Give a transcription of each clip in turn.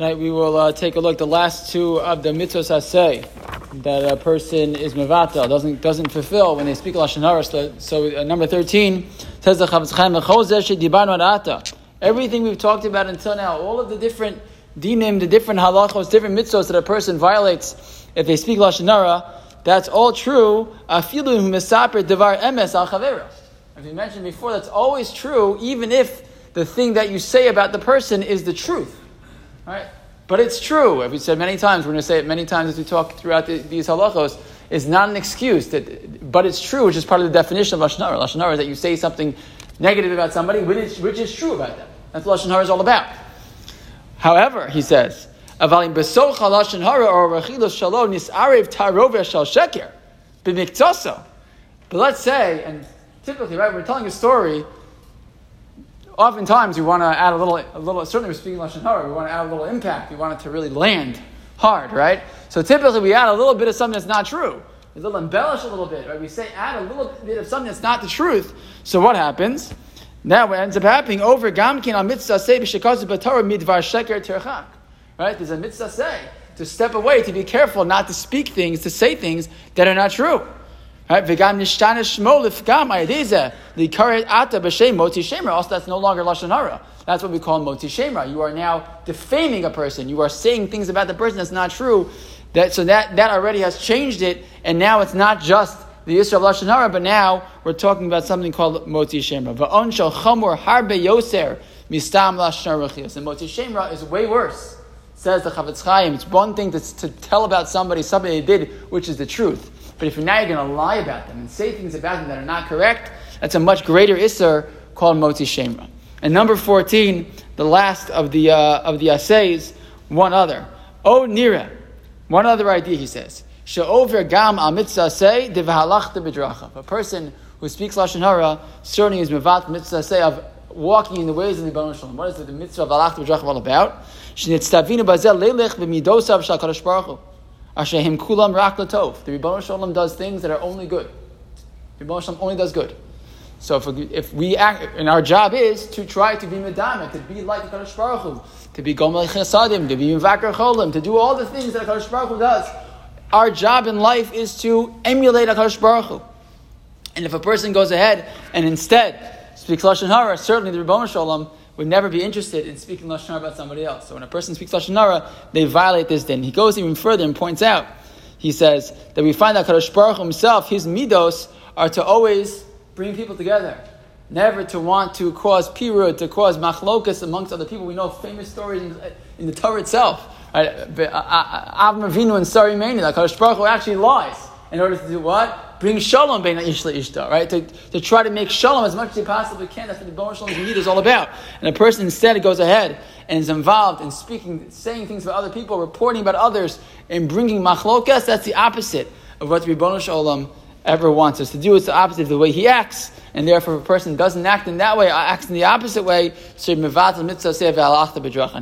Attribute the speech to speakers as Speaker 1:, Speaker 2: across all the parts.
Speaker 1: Tonight we will uh, take a look the last two of the mitzvahs asay that a person is mevatel doesn't doesn't fulfill when they speak lashon hara. So, so uh, number thirteen says the Chafetz Chaim. Everything we've talked about until now, all of the different dinim, the different halachos, different mitzvahs that a person violates if they speak lashon hara, that's all true. Afilu misaper devar emes al As we mentioned before, that's always true, even if the thing that you say about the person is the truth. Right? But it's true. As we said many times, we're going to say it many times as we talk throughout the, these halachos. It's not an excuse, that, but it's true, which is part of the definition of Lashon Hara. Lashon Hara is that you say something negative about somebody, which is, which is true about them. That's what Lashon Hara is all about. However, he says, Avalim besocha Lashon Hara or Rachilos Shalom nisarev taroveh shal sheker b'miktoso. But let's say, and typically, right, we're telling a story oftentimes we want to add a little, a little. Certainly, we're speaking lashon hara. We want to add a little impact. We want it to really land hard, right? So typically, we add a little bit of something that's not true. A little embellish a little bit, right? We say add a little bit of something that's not the truth. So what happens? Now what ends up happening over gamkin on mitzvah say b'shekazu midvar sheker terchak. Right? There's a mitzvah say to step away, to be careful, not to speak things, to say things that are not true. Right? V'gam nishtana shmo lifgam likaret ata b'shem motzi shem ra. Also, that's no longer lashon hara. That's what we call motzi shem ra. You are now defaming a person. You are saying things about the person that's not true. That so that that already has changed it, and now it's not just the Yisra of lashon hara, but now we're talking about something called motzi shem ra. Va'on harbe yoser mistam. And motzi shem ra is way worse. Says the Chafetz Chaim. It's one thing to, to tell about somebody something they did, which is the truth. But if now you're going to lie about them and say things about them that are not correct, that's a much greater isser called motzi shem ra. And number 14, the last of the, uh, of the assays, one other. O nira, one other idea, he says. She'over gam al mitzvah say dev'halachta b'drachav. A person who speaks Lashon Hara certainly is mevat mitzvah say of walking in the ways of the Baruch Shalom. What is the mitzvah of halachta b'drachav all about? Shenitztavinu bazel lelech v'midosav shal baruch. Ashehim kulam rak latov. The Ribbono Shel Olam does things that are only good. The Ribbono Shel Olam only does good. So if we, if we act, and our job is to try to be medama, to be like Kadosh Baruch Hu, to be gomel chesadim, to be mivakar cholim, to do all the things that Kadosh Baruch Hu does. Our job in life is to emulate Kadosh Baruch Hu. And if a person goes ahead and instead speaks lashon hara, certainly the Ribbono Shel Olam would never be interested in speaking Lashon about somebody else. So when a person speaks Lashon they violate this din. He goes even further and points out, he says, that we find that Kadosh Baruch himself, his midos, are to always bring people together. Never to want to cause pirud, to cause machlokas amongst other people. We know famous stories in, in the Torah itself. Right? Uh, uh, uh, Avram Avinu and Sarah Imeinu, that Kadosh Baruch actually lies in order to do what? Bring shalom bein ishla ishta, right? To, to try to make shalom as much as he possibly can. That's what the Bon Shalom's need is all about. And a person instead goes ahead and is involved in speaking, saying things about other people, reporting about others, and bringing machlokas. That's the opposite of what the Ribbono Shel Olam ever wants us to do. It's the opposite of the way he acts. And therefore, if a person doesn't act in that way, acts in the opposite way, he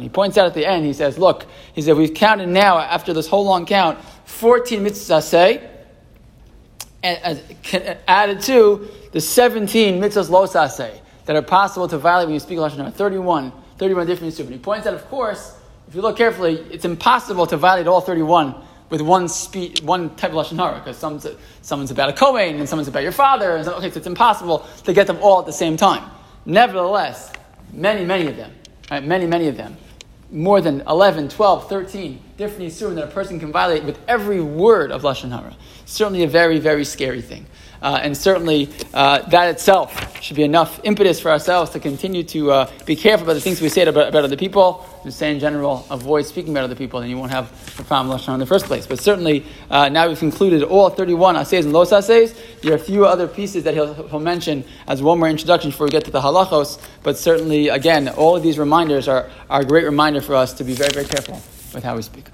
Speaker 1: points out at the end, he says, look, he said, we've counted now, after this whole long count, 14 mitzvahs say, added to the 17 mitzvahs losase that are possible to violate when you speak Lashon Hara. 31, 31 different. And he points out, of course, if you look carefully, it's impossible to violate all 31 with one speech, one type of Lashon Hara, because someone's, someone's about a Kohen and someone's about your father. And so, okay, so it's impossible to get them all at the same time. Nevertheless, many, many of them, right, many, many of them, more than 11, 12, 13 different Yisurim that a person can violate with every word of Lashon Hara. Certainly a very, very scary thing. Uh, and certainly uh, that itself should be enough impetus for ourselves to continue to uh, be careful about the things we say about, about other people. And say in general, avoid speaking about other people, and you won't have a problem Lashon in the first place. But certainly, uh, now we've concluded all 31 assays and los assays. There are a few other pieces that he'll, he'll mention as one more introduction before we get to the halachos. But certainly, again, all of these reminders are, are a great reminder for us to be very, very careful with how we speak.